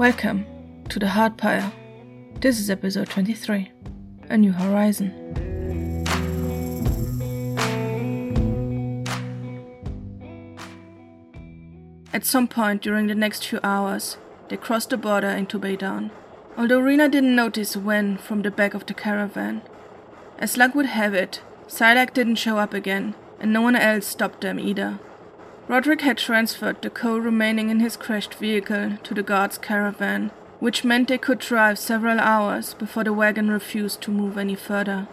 Welcome to the Heartpyre. This is episode 23 A New Horizon. At some point during the next few hours, they crossed the border into Beidan. Although Rena didn't notice when from the back of the caravan. As luck would have it, Silac didn't show up again, and no one else stopped them either. Roderick had transferred the coal remaining in his crashed vehicle to the guard's caravan, which meant they could drive several hours before the wagon refused to move any further.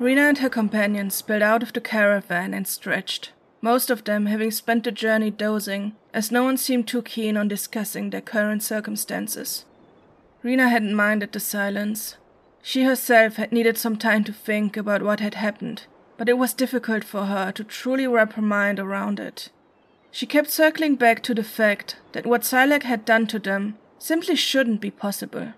Rena and her companions spilled out of the caravan and stretched, most of them having spent the journey dozing, as no one seemed too keen on discussing their current circumstances. Rena hadn't minded the silence. She herself had needed some time to think about what had happened, but it was difficult for her to truly wrap her mind around it. She kept circling back to the fact that what Silac had done to them simply shouldn't be possible.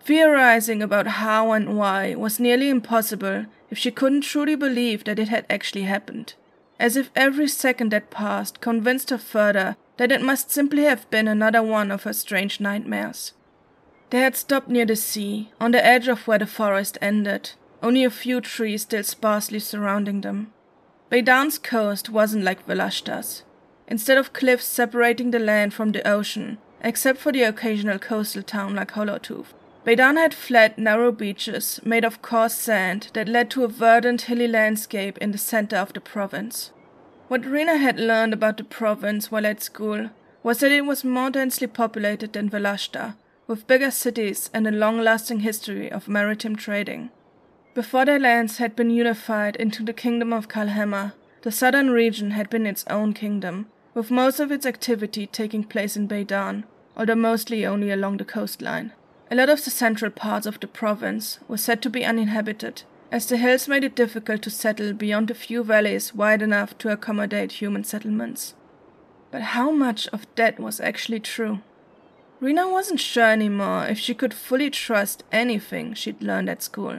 Theorizing about how and why was nearly impossible if she couldn't truly believe that it had actually happened, as if every second that passed convinced her further that it must simply have been another one of her strange nightmares. They had stopped near the sea, on the edge of where the forest ended, only a few trees still sparsely surrounding them. Beidan's coast wasn't like Velashta's. Instead of cliffs separating the land from the ocean, except for the occasional coastal town like Hollowtooth, Beidan had flat, narrow beaches made of coarse sand that led to a verdant, hilly landscape in the center of the province. What Rena had learned about the province while at school was that it was more densely populated than Velashta, with bigger cities and a long lasting history of maritime trading. Before their lands had been unified into the kingdom of Kalhema, the southern region had been its own kingdom, with most of its activity taking place in Beidan, although mostly only along the coastline. A lot of the central parts of the province were said to be uninhabited, as the hills made it difficult to settle beyond a few valleys wide enough to accommodate human settlements. But how much of that was actually true? Rena wasn't sure anymore if she could fully trust anything she'd learned at school.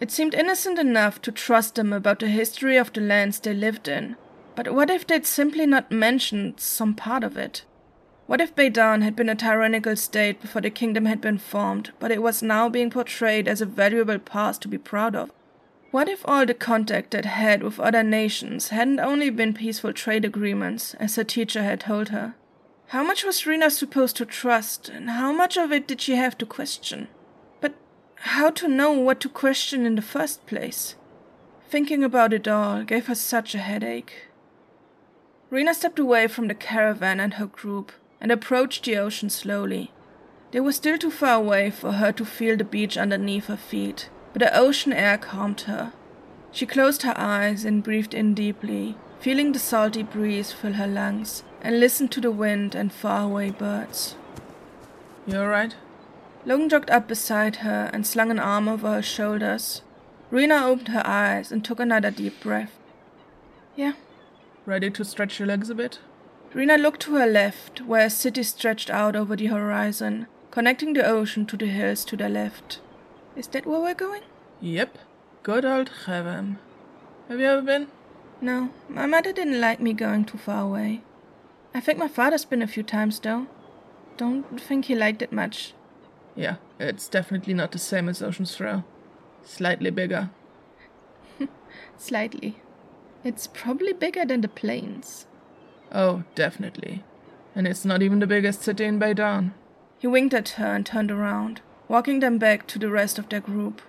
It seemed innocent enough to trust them about the history of the lands they lived in, but what if they'd simply not mentioned some part of it? What if Beidan had been a tyrannical state before the kingdom had been formed, but it was now being portrayed as a valuable past to be proud of? What if all the contact it had with other nations hadn't only been peaceful trade agreements, as her teacher had told her? How much was Rena supposed to trust, and how much of it did she have to question? How to know what to question in the first place. Thinking about it all gave her such a headache. Rena stepped away from the caravan and her group and approached the ocean slowly. They were still too far away for her to feel the beach underneath her feet, but the ocean air calmed her. She closed her eyes and breathed in deeply, feeling the salty breeze fill her lungs, and listened to the wind and faraway birds. You alright? Logan jogged up beside her and slung an arm over her shoulders. Rena opened her eyes and took another deep breath. Yeah. Ready to stretch your legs a bit? Rena looked to her left, where a city stretched out over the horizon, connecting the ocean to the hills to their left. Is that where we're going? Yep. Good old Khevem. Have you ever been? No, my mother didn't like me going too far away. I think my father's been a few times, though. Don't think he liked it much. Yeah, it's definitely not the same as Ocean's Throw. Slightly bigger. Slightly. It's probably bigger than the plains. Oh, definitely. And it's not even the biggest city in Beidan. He winked at her and turned around, walking them back to the rest of their group.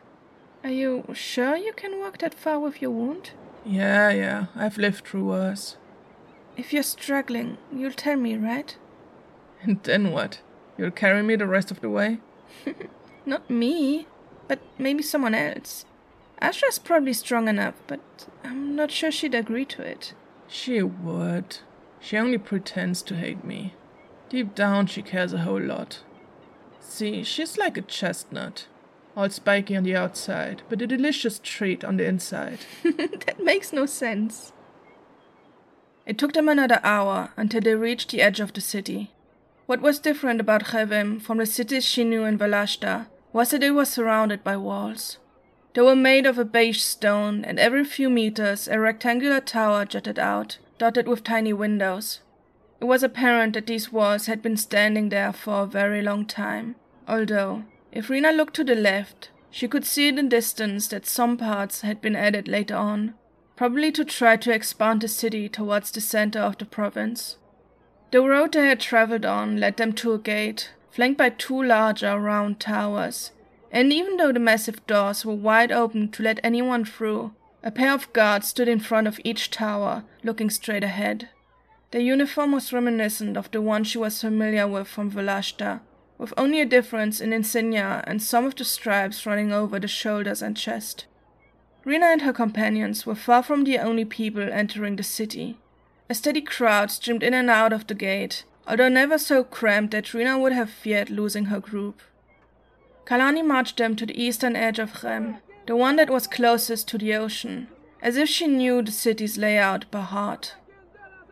Are you sure you can walk that far with your wound? Yeah, yeah, I've lived through worse. If you're struggling, you'll tell me, right? And then what? You'll carry me the rest of the way? Not me, but maybe someone else. Asha's probably strong enough, but I'm not sure she'd agree to it. She would. She only pretends to hate me. Deep down, she cares a whole lot. See, she's like a chestnut. All spiky on the outside, but a delicious treat on the inside. that makes no sense. It took them another hour until they reached the edge of the city. What was different about Khevem from the cities she knew in Velashta was that it was surrounded by walls. They were made of a beige stone, and every few meters a rectangular tower jutted out, dotted with tiny windows. It was apparent that these walls had been standing there for a very long time, although, if Rena looked to the left, she could see in the distance that some parts had been added later on, probably to try to expand the city towards the center of the province. The road they had traveled on led them to a gate, flanked by two larger round towers, and even though the massive doors were wide open to let anyone through, a pair of guards stood in front of each tower, looking straight ahead. Their uniform was reminiscent of the one she was familiar with from Velashta, with only a difference in insignia and some of the stripes running over the shoulders and chest. Rena and her companions were far from the only people entering the city. A steady crowd streamed in and out of the gate, although never so cramped that Rena would have feared losing her group. Kalani marched them to the eastern edge of Rem, the one that was closest to the ocean, as if she knew the city's layout by heart.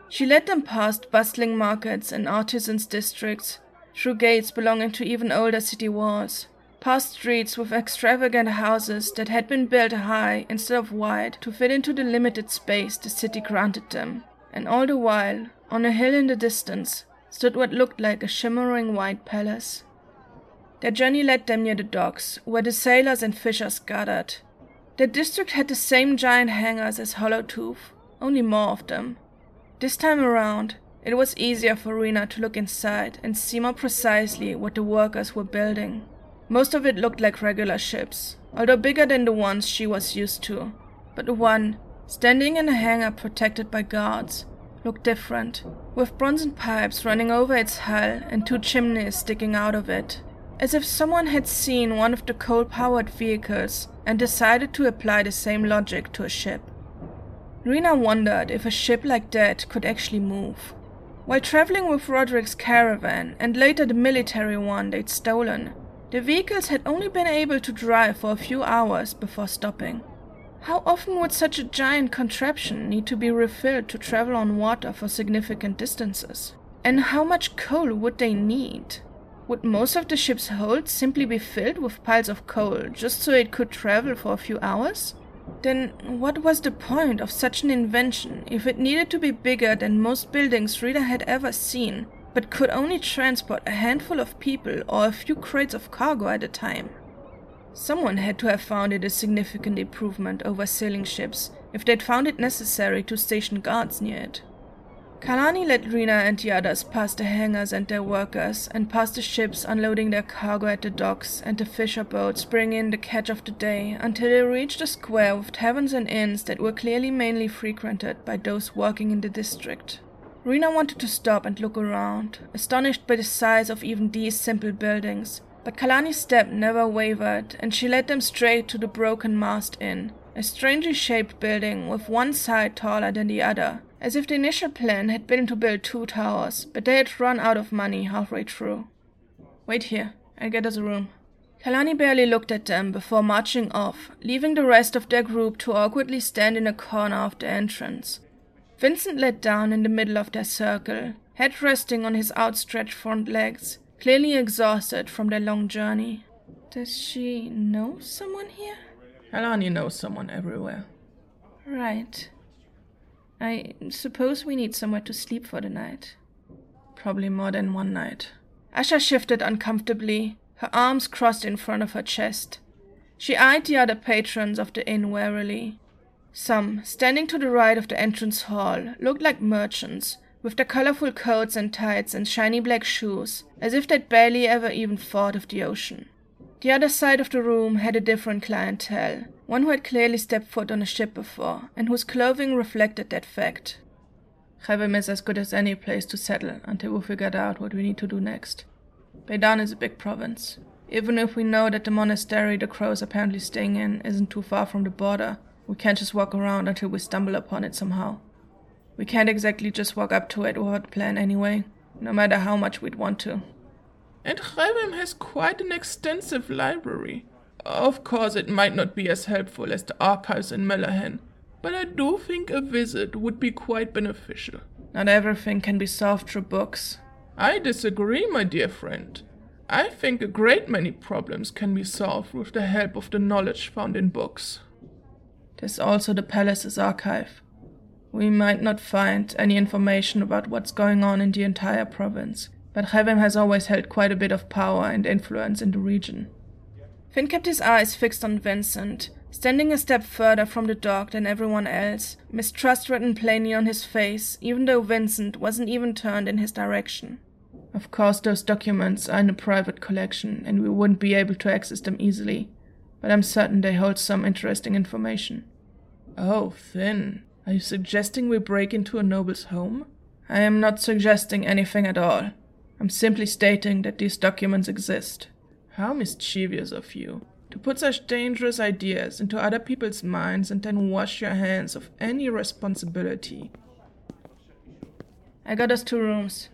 She led them past bustling markets and artisans' districts, through gates belonging to even older city walls, past streets with extravagant houses that had been built high instead of wide to fit into the limited space the city granted them, and all the while, on a hill in the distance, stood what looked like a shimmering white palace. Their journey led them near the docks, where the sailors and fishers gathered. The district had the same giant hangars as Hollowtooth, only more of them, this time around, it was easier for Rena to look inside and see more precisely what the workers were building. Most of it looked like regular ships, although bigger than the ones she was used to. But the one, standing in a hangar protected by guards, looked different, with bronzen pipes running over its hull and two chimneys sticking out of it, as if someone had seen one of the coal powered vehicles and decided to apply the same logic to a ship. Rena wondered if a ship like that could actually move. While traveling with Roderick's caravan and later the military one they'd stolen, the vehicles had only been able to drive for a few hours before stopping. How often would such a giant contraption need to be refilled to travel on water for significant distances? And how much coal would they need? Would most of the ship's hold simply be filled with piles of coal just so it could travel for a few hours? Then what was the point of such an invention if it needed to be bigger than most buildings Rena had ever seen, but could only transport a handful of people or a few crates of cargo at a time? Someone had to have found it a significant improvement over sailing ships if they'd found it necessary to station guards near it. Kalani led Rena and the others past the hangars and their workers, and past the ships unloading their cargo at the docks, and the fisher boats bringing in the catch of the day, until they reached a square with taverns and inns that were clearly mainly frequented by those working in the district. Rena wanted to stop and look around, astonished by the size of even these simple buildings, but Kalani's step never wavered, and she led them straight to the Broken Mast Inn, a strangely shaped building with one side taller than the other, as if the initial plan had been to build two towers, but they had run out of money halfway through. Wait here, I'll get us a room. Kalani barely looked at them before marching off, leaving the rest of their group to awkwardly stand in a corner of the entrance. Vincent lay down in the middle of their circle, head resting on his outstretched front legs, clearly exhausted from their long journey. Does she know someone here? Kalani knows someone everywhere. Right. I suppose we need somewhere to sleep for the night. Probably more than one night. Asha shifted uncomfortably, her arms crossed in front of her chest. She eyed the other patrons of the inn warily. Some, standing to the right of the entrance hall, looked like merchants, with their colorful coats and tights and shiny black shoes, as if they'd barely ever even thought of the ocean. The other side of the room had a different clientele, one who had clearly stepped foot on a ship before, and whose clothing reflected that fact. Khevem is as good as any place to settle until we figured out what we need to do next. Beidan is a big province. Even if we know that the monastery the crows apparently staying in isn't too far from the border, we can't just walk around until we stumble upon it somehow. We can't exactly just walk up to it without plan anyway, no matter how much we'd want to. And Khevem has quite an extensive library. Of course, it might not be as helpful as the archives in Mellahan, but I do think a visit would be quite beneficial. Not everything can be solved through books. I disagree, my dear friend. I think a great many problems can be solved with the help of the knowledge found in books. There's also the palace's archive. We might not find any information about what's going on in the entire province, but Khevem has always held quite a bit of power and influence in the region. Finn kept his eyes fixed on Vincent, standing a step further from the dog than everyone else, mistrust written plainly on his face, even though Vincent wasn't even turned in his direction. Of course, those documents are in a private collection, and we wouldn't be able to access them easily, but I'm certain they hold some interesting information. Oh, Finn, are you suggesting we break into a noble's home? I am not suggesting anything at all. I'm simply stating that these documents exist. How mischievous of you to put such dangerous ideas into other people's minds and then wash your hands of any responsibility. I got us two rooms.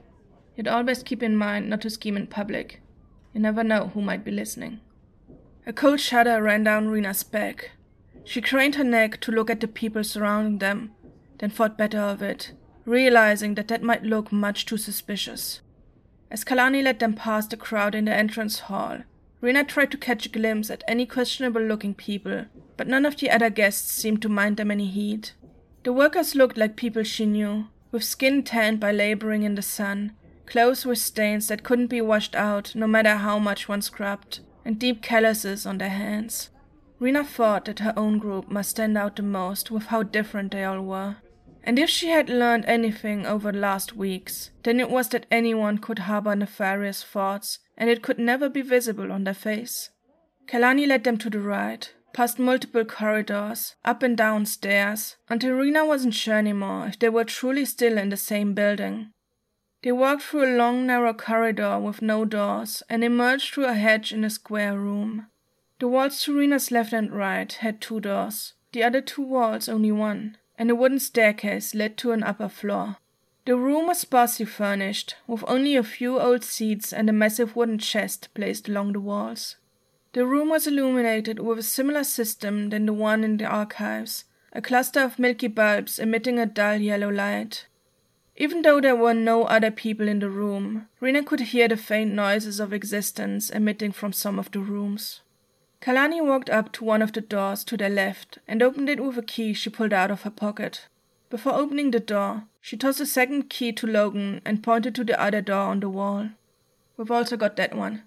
You'd always keep in mind not to scheme in public. You never know who might be listening. A cold shudder ran down Rena's back. She craned her neck to look at the people surrounding them, then thought better of it, realizing that that might look much too suspicious. As Kalani led them past the crowd in the entrance hall, Rena tried to catch a glimpse at any questionable looking people, but none of the other guests seemed to mind them any heed. The workers looked like people she knew, with skin tanned by laboring in the sun, clothes with stains that couldn't be washed out no matter how much one scrubbed, and deep calluses on their hands. Rena thought that her own group must stand out the most with how different they all were. And if she had learned anything over the last weeks, then it was that anyone could harbor nefarious thoughts, and it could never be visible on their face. Kalani led them to the right, past multiple corridors, up and down stairs, until Rena wasn't sure anymore if they were truly still in the same building. They walked through a long, narrow corridor with no doors and emerged through a hedge in a square room. The walls to Rena's left and right had two doors, the other two walls only one, and a wooden staircase led to an upper floor. The room was sparsely furnished, with only a few old seats and a massive wooden chest placed along the walls. The room was illuminated with a similar system than the one in the archives, a cluster of milky bulbs emitting a dull yellow light. Even though there were no other people in the room, Rena could hear the faint noises of existence emitting from some of the rooms. Kalani walked up to one of the doors to their left and opened it with a key she pulled out of her pocket. Before opening the door, she tossed a second key to Logan and pointed to the other door on the wall. We've also got that one.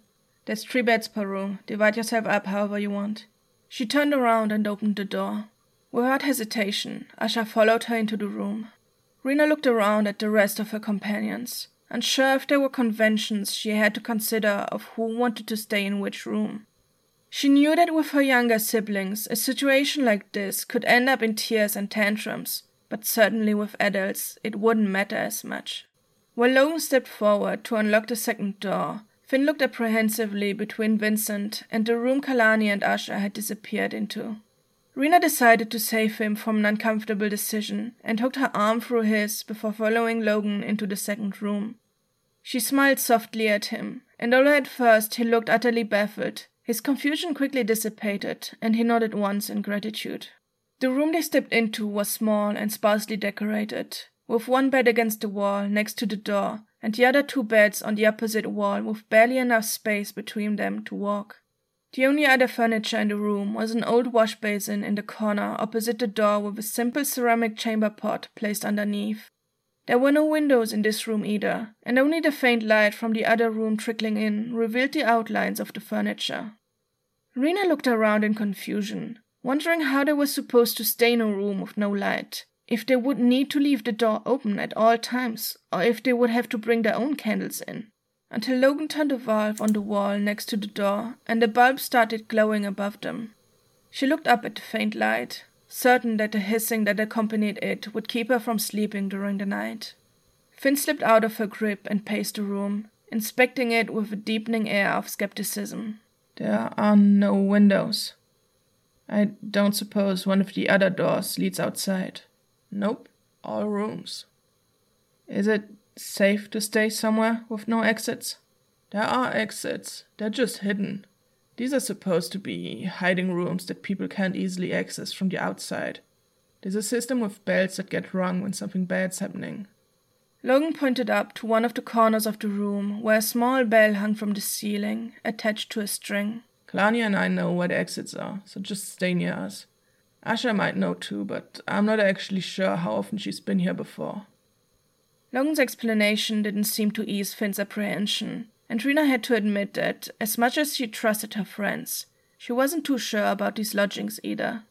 There's three beds per room. Divide yourself up however you want. She turned around and opened the door. Without hesitation, Asha followed her into the room. Rena looked around at the rest of her companions, unsure if there were conventions she had to consider of who wanted to stay in which room. She knew that with her younger siblings, a situation like this could end up in tears and tantrums, but certainly with adults, it wouldn't matter as much. While Logan stepped forward to unlock the second door, Finn looked apprehensively between Vincent and the room Kalani and Asha had disappeared into. Rena decided to save him from an uncomfortable decision and hooked her arm through his before following Logan into the second room. She smiled softly at him, and although at first he looked utterly baffled, his confusion quickly dissipated, and he nodded once in gratitude. The room they stepped into was small and sparsely decorated, with one bed against the wall next to the door, and the other two beds on the opposite wall with barely enough space between them to walk. The only other furniture in the room was an old wash basin in the corner opposite the door with a simple ceramic chamber pot placed underneath. There were no windows in this room either, and only the faint light from the other room trickling in revealed the outlines of the furniture. Rena looked around in confusion, wondering how they were supposed to stay in a room with no light, if they would need to leave the door open at all times, or if they would have to bring their own candles in. Until Logan turned a valve on the wall next to the door, and the bulb started glowing above them. She looked up at the faint light, certain that the hissing that accompanied it would keep her from sleeping during the night. Finn slipped out of her grip and paced the room, inspecting it with a deepening air of skepticism. There are no windows. I don't suppose one of the other doors leads outside. Nope, all rooms. Is it safe to stay somewhere with no exits? There are exits, they're just hidden. These are supposed to be hiding rooms that people can't easily access from the outside. There's a system with bells that get rung when something bad's happening. Logan pointed up to one of the corners of the room where a small bell hung from the ceiling, attached to a string. Kalani and I know where the exits are, so just stay near us. Asha might know too, but I'm not actually sure how often she's been here before. Logan's explanation didn't seem to ease Finn's apprehension, and Rena had to admit that, as much as she trusted her friends, she wasn't too sure about these lodgings either.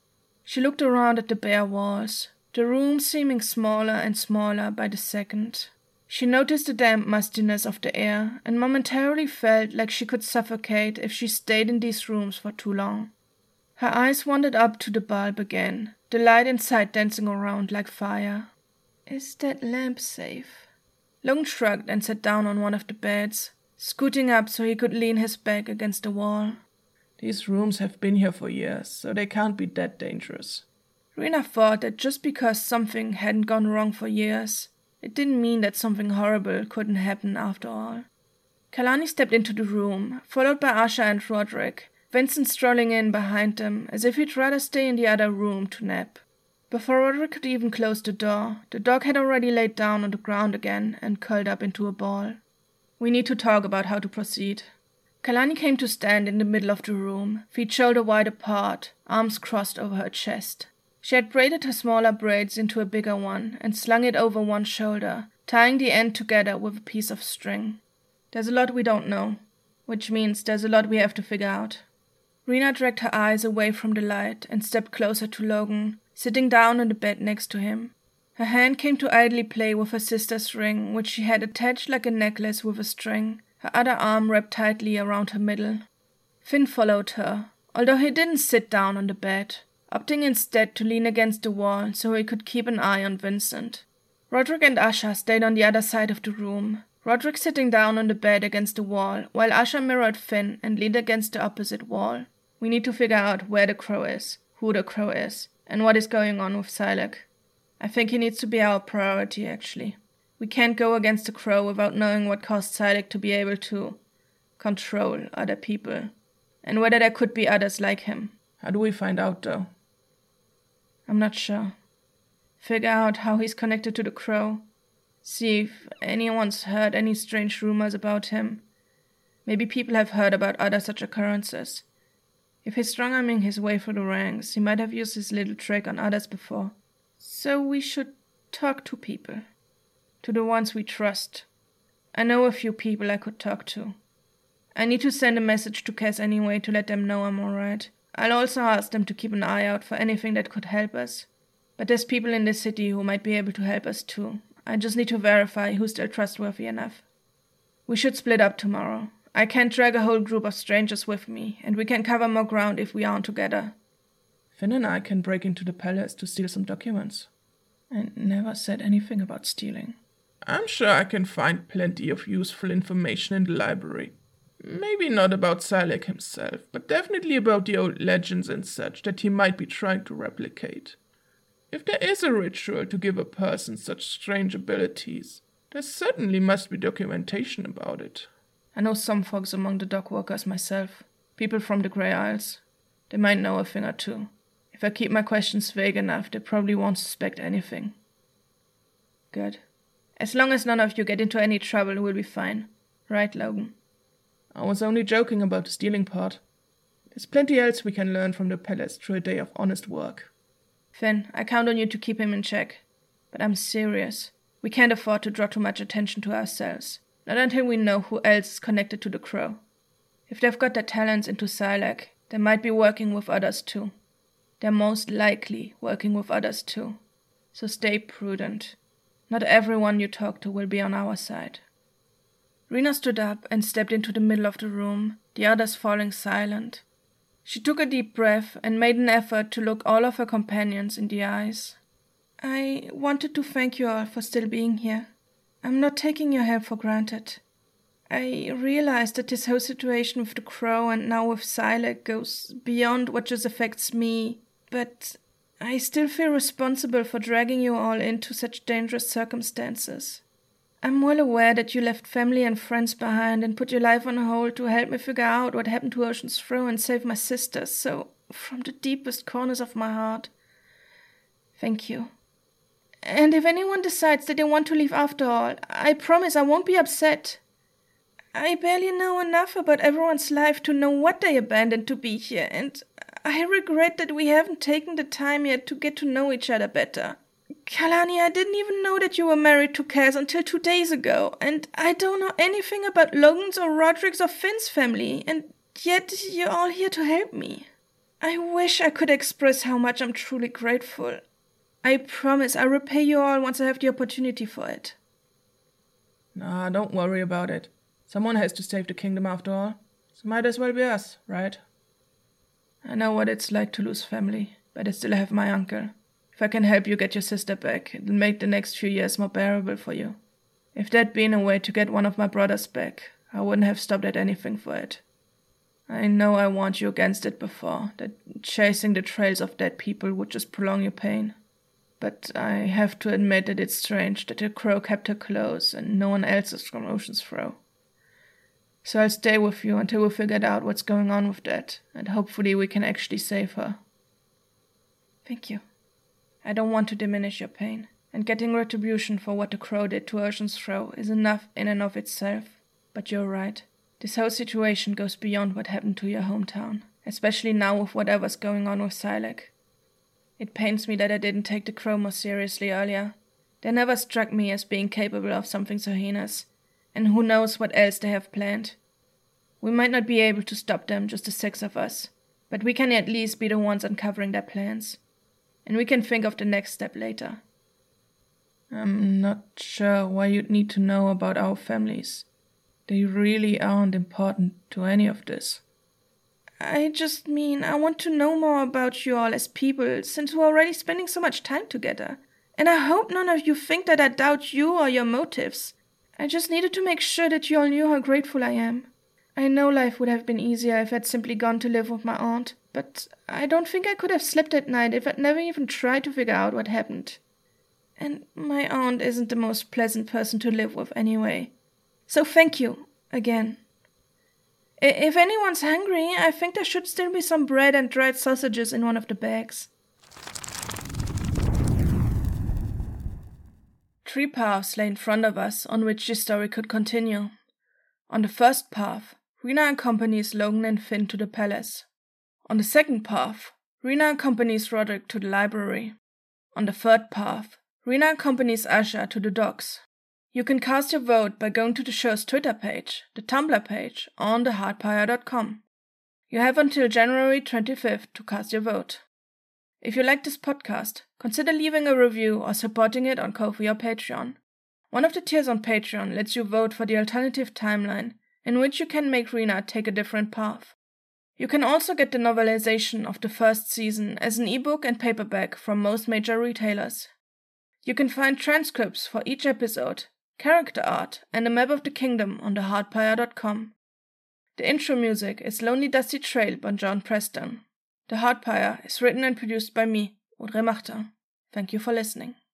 She looked around at the bare walls, the room seeming smaller and smaller by the second. She noticed the damp mustiness of the air and momentarily felt like she could suffocate if she stayed in these rooms for too long. Her eyes wandered up to the bulb again, the light inside dancing around like fire. Is that lamp safe? Logan shrugged and sat down on one of the beds, scooting up so he could lean his back against the wall. These rooms have been here for years, so they can't be that dangerous. Rena thought that just because something hadn't gone wrong for years, it didn't mean that something horrible couldn't happen after all. Kalani stepped into the room, followed by Asha and Roderick, Vincent strolling in behind them as if he'd rather stay in the other room to nap. Before Roderick could even close the door, the dog had already laid down on the ground again and curled up into a ball. We need to talk about how to proceed. Kalani came to stand in the middle of the room, feet shoulder wide apart, arms crossed over her chest. She had braided her smaller braids into a bigger one and slung it over one shoulder, tying the end together with a piece of string. There's a lot we don't know, which means there's a lot we have to figure out. Rena dragged her eyes away from the light and stepped closer to Logan, sitting down on the bed next to him. Her hand came to idly play with her sister's ring, which she had attached like a necklace with a string, her other arm wrapped tightly around her middle. Finn followed her, although he didn't sit down on the bed opting instead to lean against the wall so he could keep an eye on Vincent. Roderick and Asha stayed on the other side of the room, Roderick sitting down on the bed against the wall, while Asha mirrored Finn and leaned against the opposite wall. We need to figure out where the crow is, who the crow is, and what is going on with Silac. I think he needs to be our priority, actually. We can't go against the crow without knowing what caused Silac to be able to control other people, and whether there could be others like him. How do we find out, though? I'm not sure. Figure out how he's connected to the crow. See if anyone's heard any strange rumors about him. Maybe people have heard about other such occurrences. If he's strong arming his way through the ranks, he might have used his little trick on others before. So we should talk to people. To the ones we trust. I know a few people I could talk to. I need to send a message to Cass anyway to let them know I'm alright. I'll also ask them to keep an eye out for anything that could help us. But there's people in the city who might be able to help us too. I just need to verify who's still trustworthy enough. We should split up tomorrow. I can't drag a whole group of strangers with me, and we can cover more ground if we aren't together. Finn and I can break into the palace to steal some documents. I never said anything about stealing. I'm sure I can find plenty of useful information in the library. Maybe not about Silac himself, but definitely about the old legends and such that he might be trying to replicate. If there is a ritual to give a person such strange abilities, there certainly must be documentation about it. I know some folks among the dock workers myself, people from the Grey Isles. They might know a thing or two. If I keep my questions vague enough, they probably won't suspect anything. Good. As long as none of you get into any trouble, we'll be fine. Right, Logan? I was only joking about the stealing part. There's plenty else we can learn from the palace through a day of honest work. Finn, I count on you to keep him in check. But I'm serious. We can't afford to draw too much attention to ourselves. Not until we know who else is connected to the crow. If they've got their talents into Silac, they might be working with others too. They're most likely working with others too. So stay prudent. Not everyone you talk to will be on our side. Rena stood up and stepped into the middle of the room, the others falling silent. She took a deep breath and made an effort to look all of her companions in the eyes. I wanted to thank you all for still being here. I'm not taking your help for granted. I realize that this whole situation with the crow and now with Silac goes beyond what just affects me, but I still feel responsible for dragging you all into such dangerous circumstances. I'm well aware that you left family and friends behind and put your life on hold to help me figure out what happened to Ocean's Throw and save my sisters, so from the deepest corners of my heart, thank you. And if anyone decides that they want to leave after all, I promise I won't be upset. I barely know enough about everyone's life to know what they abandoned to be here, and I regret that we haven't taken the time yet to get to know each other better. Kalani, I didn't even know that you were married to Kaz until two days ago, and I don't know anything about Logan's or Roderick's or Finn's family, and yet you're all here to help me. I wish I could express how much I'm truly grateful. I promise I'll repay you all once I have the opportunity for it. Nah, don't worry about it. Someone has to save the kingdom after all. So might as well be us, right? I know what it's like to lose family, but I still have my uncle. If I can help you get your sister back, it'll make the next few years more bearable for you. If there'd been a way to get one of my brothers back, I wouldn't have stopped at anything for it. I know I warned you against it before, that chasing the trails of dead people would just prolong your pain. But I have to admit that it's strange that the crow kept her close and no one else's from Ocean's Throw. So I'll stay with you until we figured out what's going on with that, and hopefully we can actually save her. Thank you. I don't want to diminish your pain, and getting retribution for what the crow did to Ocean's Throw is enough in and of itself. But you're right. This whole situation goes beyond what happened to your hometown, especially now with whatever's going on with Silac. It pains me that I didn't take the crow more seriously earlier. They never struck me as being capable of something so heinous, and who knows what else they have planned. We might not be able to stop them, just the six of us, but we can at least be the ones uncovering their plans and we can think of the next step later. I'm not sure why you'd need to know about our families. They really aren't important to any of this. I just mean I want to know more about you all as people since we're already spending so much time together. And I hope none of you think that I doubt you or your motives. I just needed to make sure that you all knew how grateful I am. I know life would have been easier if I'd simply gone to live with my aunt, but I don't think I could have slept at night if I'd never even tried to figure out what happened. And my aunt isn't the most pleasant person to live with anyway. So thank you, again. If anyone's hungry, I think there should still be some bread and dried sausages in one of the bags. Three paths lay in front of us on which the story could continue. On the first path, Rena accompanies Logan and Finn to the palace. On the second path, Rena accompanies Roderick to the library. On the third path, Rena accompanies Asha to the docks. You can cast your vote by going to the show's Twitter page, the Tumblr page, or on theheartpyre.com. You have until January 25th to cast your vote. If you like this podcast, consider leaving a review or supporting it on Ko-fi or Patreon. One of the tiers on Patreon lets you vote for the alternative timeline, in which you can make Rena take a different path. You can also get the novelization of the first season as an ebook and paperback from most major retailers. You can find transcripts for each episode, character art, and a map of the kingdom on theheartpyre.com. The intro music is Lonely Dusty Trail by Jon Presstone. The Heartpyre is written and produced by me, Audrey Martin. Thank you for listening.